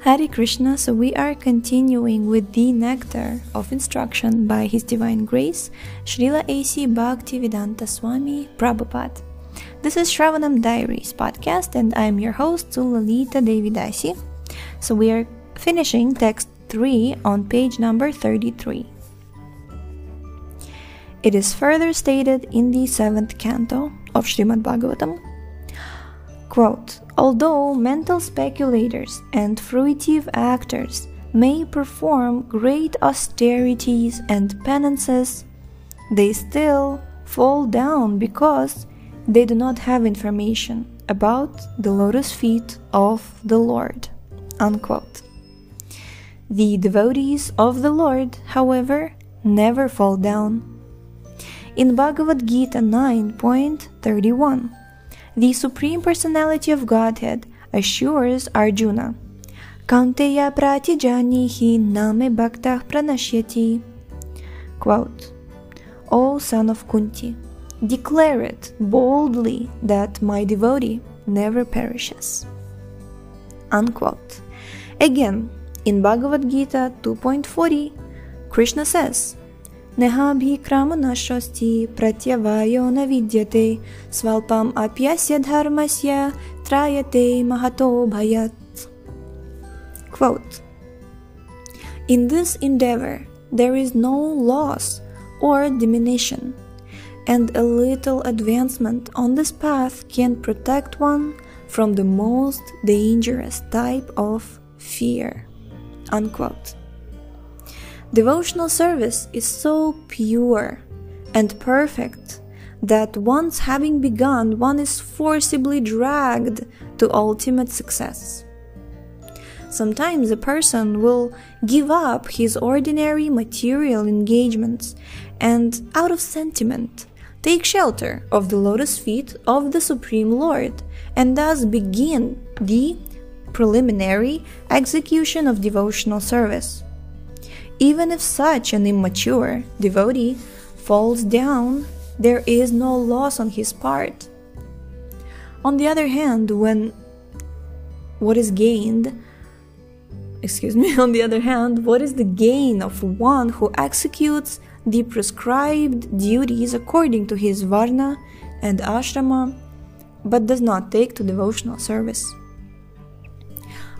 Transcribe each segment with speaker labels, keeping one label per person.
Speaker 1: Hare Krishna, so we are continuing with the nectar of instruction by His Divine Grace, Srila A.C. Bhaktivedanta Swami Prabhupada. This is Shravanam Diaries podcast, and I'm your host, Sulalita Devidasi. So we are finishing text 3 on page number 33. It is further stated in the seventh canto of Srimad Bhagavatam Quote, Although mental speculators and fruitive actors may perform great austerities and penances, they still fall down because they do not have information about the lotus feet of the Lord. Unquote. The devotees of the Lord, however, never fall down. In Bhagavad Gita 9.31, the Supreme Personality of Godhead assures Arjuna, Kaunteya pratijanihi name bhaktah pranashyati. Quote, O son of Kunti, declare it boldly that my devotee never perishes. Unquote. Again, in Bhagavad Gita 2.40, Krishna says, Quote, In this endeavor there is no loss or diminution, and a little advancement on this path can protect one from the most dangerous type of fear. Unquote. Devotional service is so pure and perfect that once having begun, one is forcibly dragged to ultimate success. Sometimes a person will give up his ordinary material engagements and, out of sentiment, take shelter of the lotus feet of the Supreme Lord and thus begin the preliminary execution of devotional service. Even if such an immature devotee falls down, there is no loss on his part. On the other hand, when what is gained, excuse me, on the other hand, what is the gain of one who executes the prescribed duties according to his varna and ashrama, but does not take to devotional service?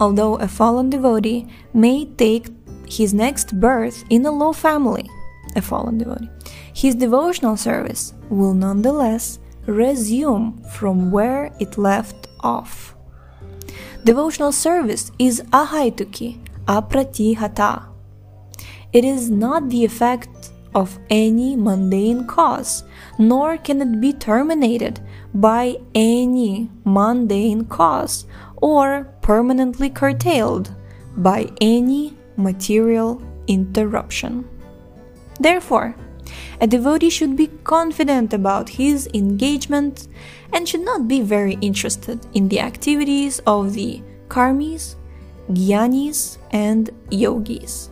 Speaker 1: Although a fallen devotee may take his next birth in a low family, a fallen devotee, his devotional service will nonetheless resume from where it left off. Devotional service is ahaituki, apratihata. It is not the effect of any mundane cause, nor can it be terminated by any mundane cause or permanently curtailed by any material interruption. Therefore, a devotee should be confident about his engagement and should not be very interested in the activities of the karmis, gyanis, and yogis.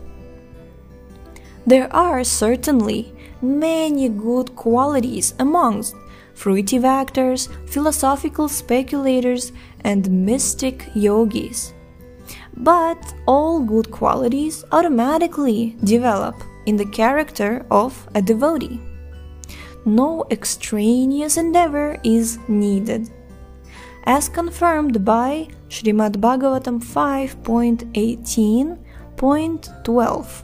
Speaker 1: There are certainly many good qualities amongst fruitive actors, philosophical speculators, and mystic yogis. But all good qualities automatically develop in the character of a devotee. No extraneous endeavor is needed. As confirmed by Srimad Bhagavatam 5.18.12,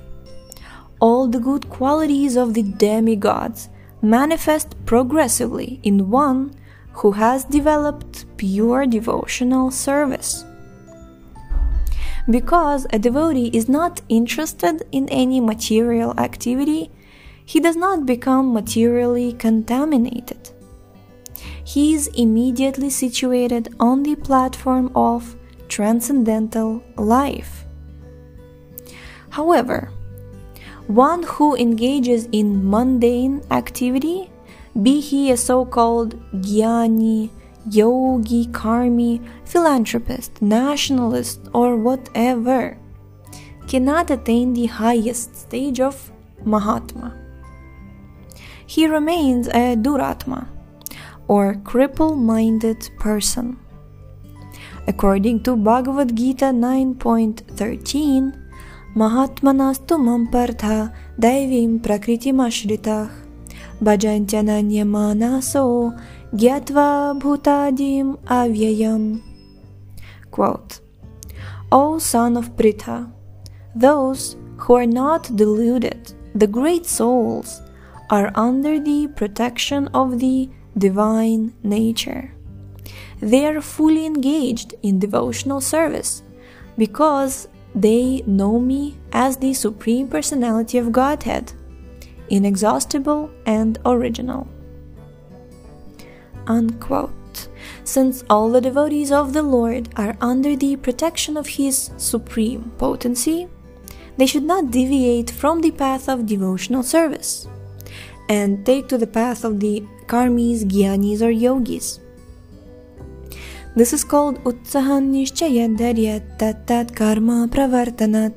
Speaker 1: all the good qualities of the demigods manifest progressively in one who has developed pure devotional service. Because a devotee is not interested in any material activity, he does not become materially contaminated. He is immediately situated on the platform of transcendental life. However, one who engages in mundane activity, be he a so called jnani, yogi, karmi, philanthropist, nationalist, or whatever, cannot attain the highest stage of Mahatma. He remains a Duratma, or cripple minded person. According to Bhagavad Gita 9.13, Mahatmanastu mampartha daivim prakritimashritah bhajantyananyamanaso gyatva bhutadim avyayam. Quote, O son of Pritha, those who are not deluded, the great souls, are under the protection of the divine nature. They are fully engaged in devotional service because they know me as the Supreme Personality of Godhead, inexhaustible and original. Unquote. Since all the devotees of the Lord are under the protection of His supreme potency, they should not deviate from the path of devotional service and take to the path of the karmis, gyanis, or yogis. This is called Utsahan Tat Karma Pravartanat.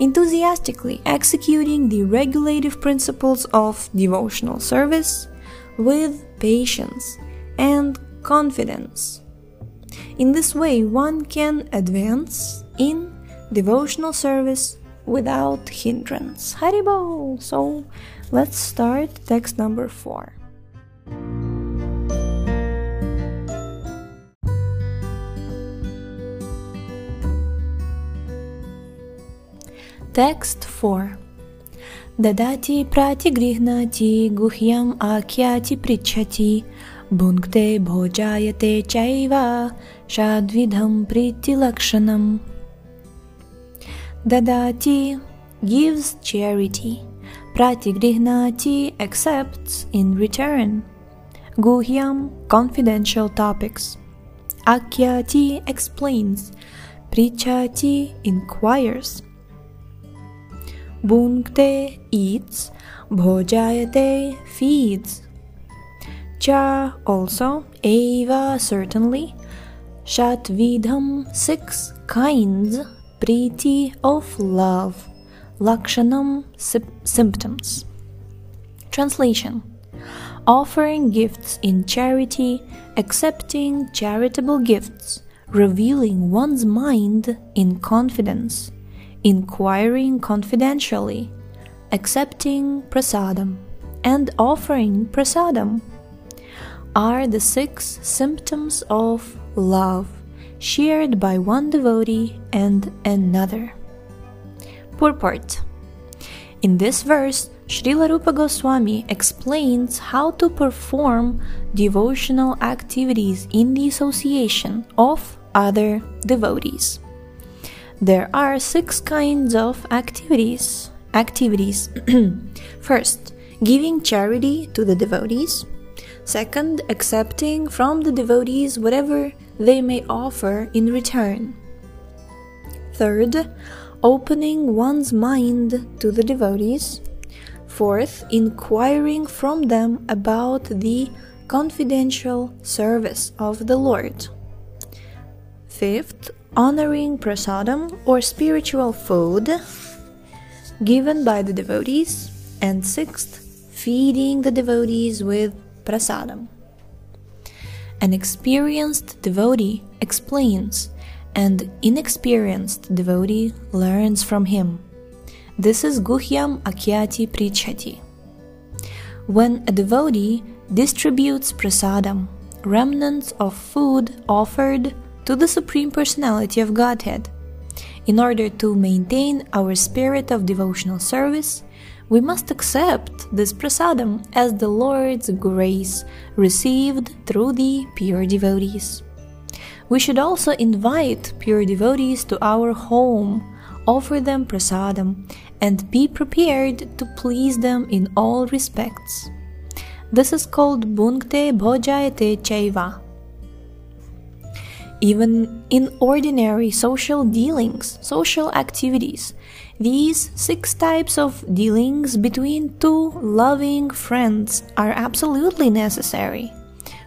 Speaker 1: Enthusiastically executing the regulative principles of devotional service with patience and confidence. In this way, one can advance in devotional service without hindrance. Haribol! So, let's start text number 4. Text 4 Dadati pratigrihnati guhyam akyati prichati Bhunkte bhojayate chaiva shadvidham pritilakshanam. Dadati gives charity. Pratigrihnati accepts in return. Guhyam confidential topics. Akyati explains. Prichati inquires. Bhunkte eats. Bhojayate feeds. Cha also, Eva certainly, Shadvidham six kinds, Priti of love, Lakshanam symptoms. Translation Offering gifts in charity, accepting charitable gifts, revealing one's mind in confidence, inquiring confidentially, accepting prasadam, and offering prasadam are the six symptoms of love shared by one devotee and another. Purport In this verse, Srila Rupa Goswami explains how to perform devotional activities in the association of other devotees. There are six kinds of activities. Activities. First, giving charity to the devotees. Second, accepting from the devotees whatever they may offer in return. Third, opening one's mind to the devotees. Fourth, inquiring from them about the confidential service of the Lord. Fifth, honoring prasadam or spiritual food given by the devotees. And sixth, feeding the devotees with prasadam. An experienced devotee explains, and inexperienced devotee learns from him. This is Guhyam Akyati Prichati. When a devotee distributes prasadam, remnants of food offered to the Supreme Personality of Godhead, in order to maintain our spirit of devotional service, we must accept this prasadam as the Lord's grace received through the pure devotees. We should also invite pure devotees to our home, offer them prasadam, and be prepared to please them in all respects. This is called Bhunkte Bhojayate Chaiva, even in ordinary social dealings, social activities, these six types of dealings between two loving friends are absolutely necessary.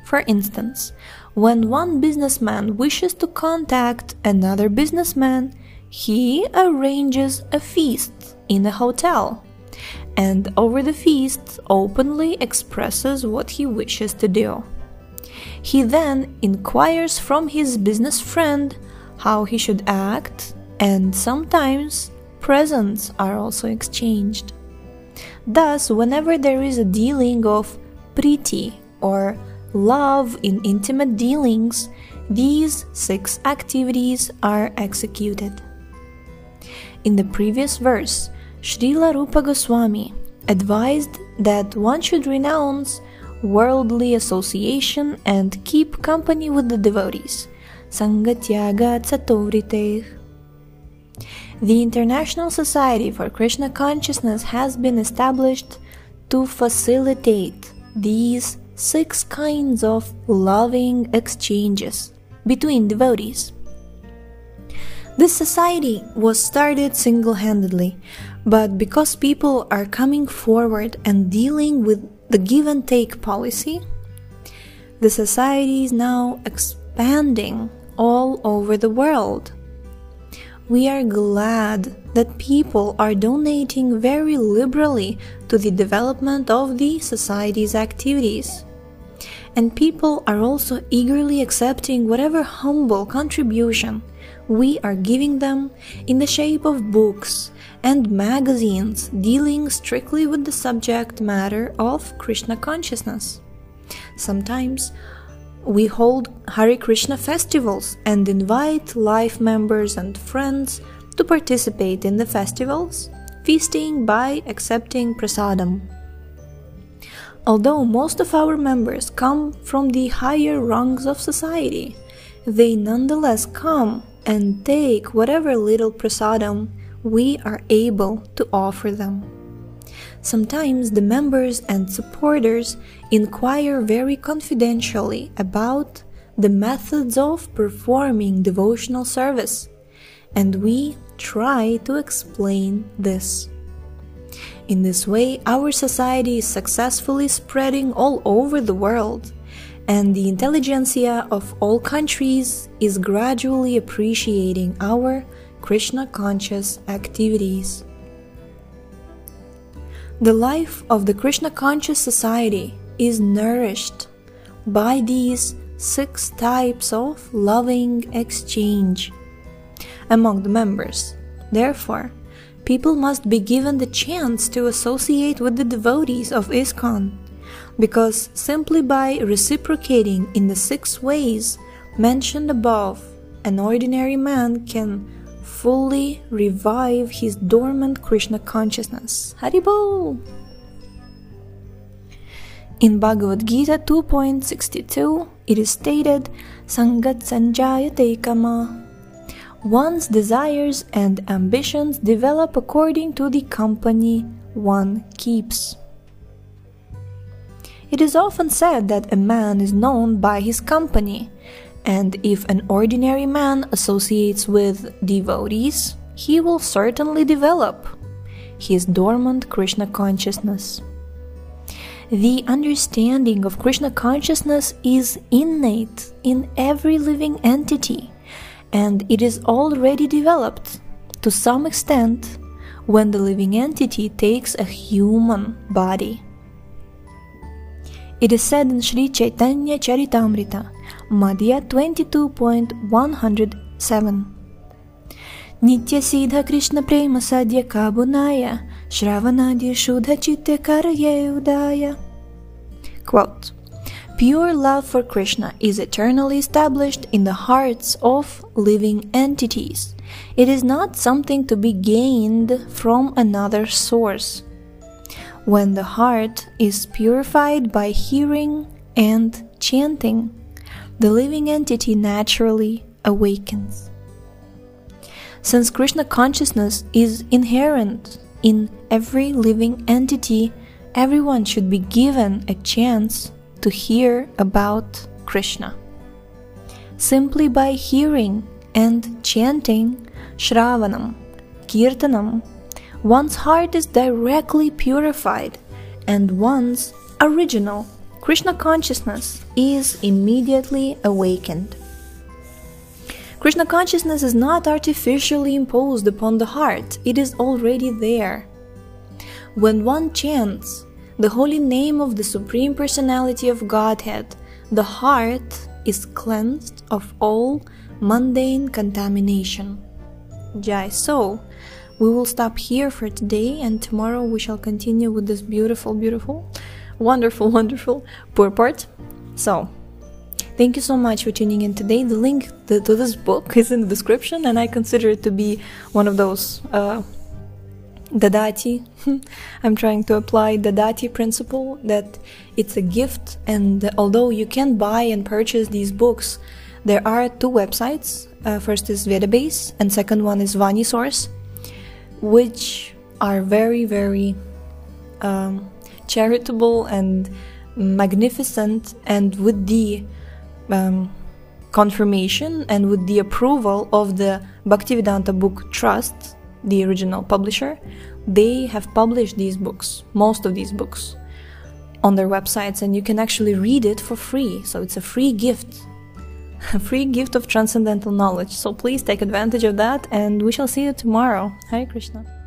Speaker 1: For instance, when one businessman wishes to contact another businessman, he arranges a feast in a hotel and over the feast openly expresses what he wishes to do. He then inquires from his business friend how he should act, and sometimes presents are also exchanged. Thus, whenever there is a dealing of priti or love in intimate dealings, these six activities are executed. In the previous verse, Srila Rupa Goswami advised that one should renounce worldly association and keep company with the devotees. Sangatyagat Satovritteh. The International Society for Krishna Consciousness has been established to facilitate these six kinds of loving exchanges between devotees. This society was started single handedly, but because people are coming forward and dealing with the give and take policy, the society is now expanding all over the world. We are glad that people are donating very liberally to the development of the society's activities. And people are also eagerly accepting whatever humble contribution we are giving them in the shape of books and magazines dealing strictly with the subject matter of Krishna consciousness. Sometimes we hold Hare Krishna festivals and invite life members and friends to participate in the festivals, feasting by accepting prasadam. Although most of our members come from the higher rungs of society, they nonetheless come and take whatever little prasadam we are able to offer them. Sometimes the members and supporters inquire very confidentially about the methods of performing devotional service, and we try to explain this. In this way, our society is successfully spreading all over the world, and the intelligentsia of all countries is gradually appreciating our Krishna conscious activities. The life of the Krishna conscious society is nourished by these six types of loving exchange among the members. Therefore, people must be given the chance to associate with the devotees of ISKCON, because simply by reciprocating in the six ways mentioned above, an ordinary man can fully revive his dormant Krishna consciousness. Haribol! In Bhagavad Gita 2.62, it is stated, Sangat Sanjayate Kama. One's desires and ambitions develop according to the company one keeps. It is often said that a man is known by his company, and if an ordinary man associates with devotees, he will certainly develop his dormant Krishna consciousness. The understanding of Krishna consciousness is innate in every living entity, and it is already developed to some extent when the living entity takes a human body. It is said in Sri Chaitanya Charitamrita Madhya 22.107 Nitya Siddha Krishna Prema Sadhya Kabunaya Shravanadi Shuddha Chitte Karaye Udaya Quote Pure love for Krishna is eternally established in the hearts of living entities. It is not something to be gained from another source. When the heart is purified by hearing and chanting, the living entity naturally awakens. Since Krishna consciousness is inherent in every living entity, everyone should be given a chance to hear about Krishna. Simply by hearing and chanting Shravanam, Kirtanam, one's heart is directly purified and one's original Krishna consciousness is immediately awakened. Krishna consciousness is not artificially imposed upon the heart, it is already there. When one chants the holy name of the Supreme Personality of Godhead, the heart is cleansed of all mundane contamination. Jai. So, we will stop here for today, and tomorrow we shall continue with this beautiful, beautiful, wonderful, wonderful purport. So, thank you so much for tuning in today. The link to, to this book is in the description, and I consider it to be one of those. Uh, Dadati. I'm trying to apply the Dadati principle that it's a gift, and although you can buy and purchase these books, there are two websites. Uh, first is Vedabase, and second one is VaniSource, which are very, very um, charitable and magnificent, and with the um, confirmation and with the approval of the Bhaktivedanta Book Trust the original publisher, they have published these books, most of these books, on their websites, and you can actually read it for free. So it's a free gift, a free gift of transcendental knowledge. So please take advantage of that, and we shall see you tomorrow. Hare Krishna.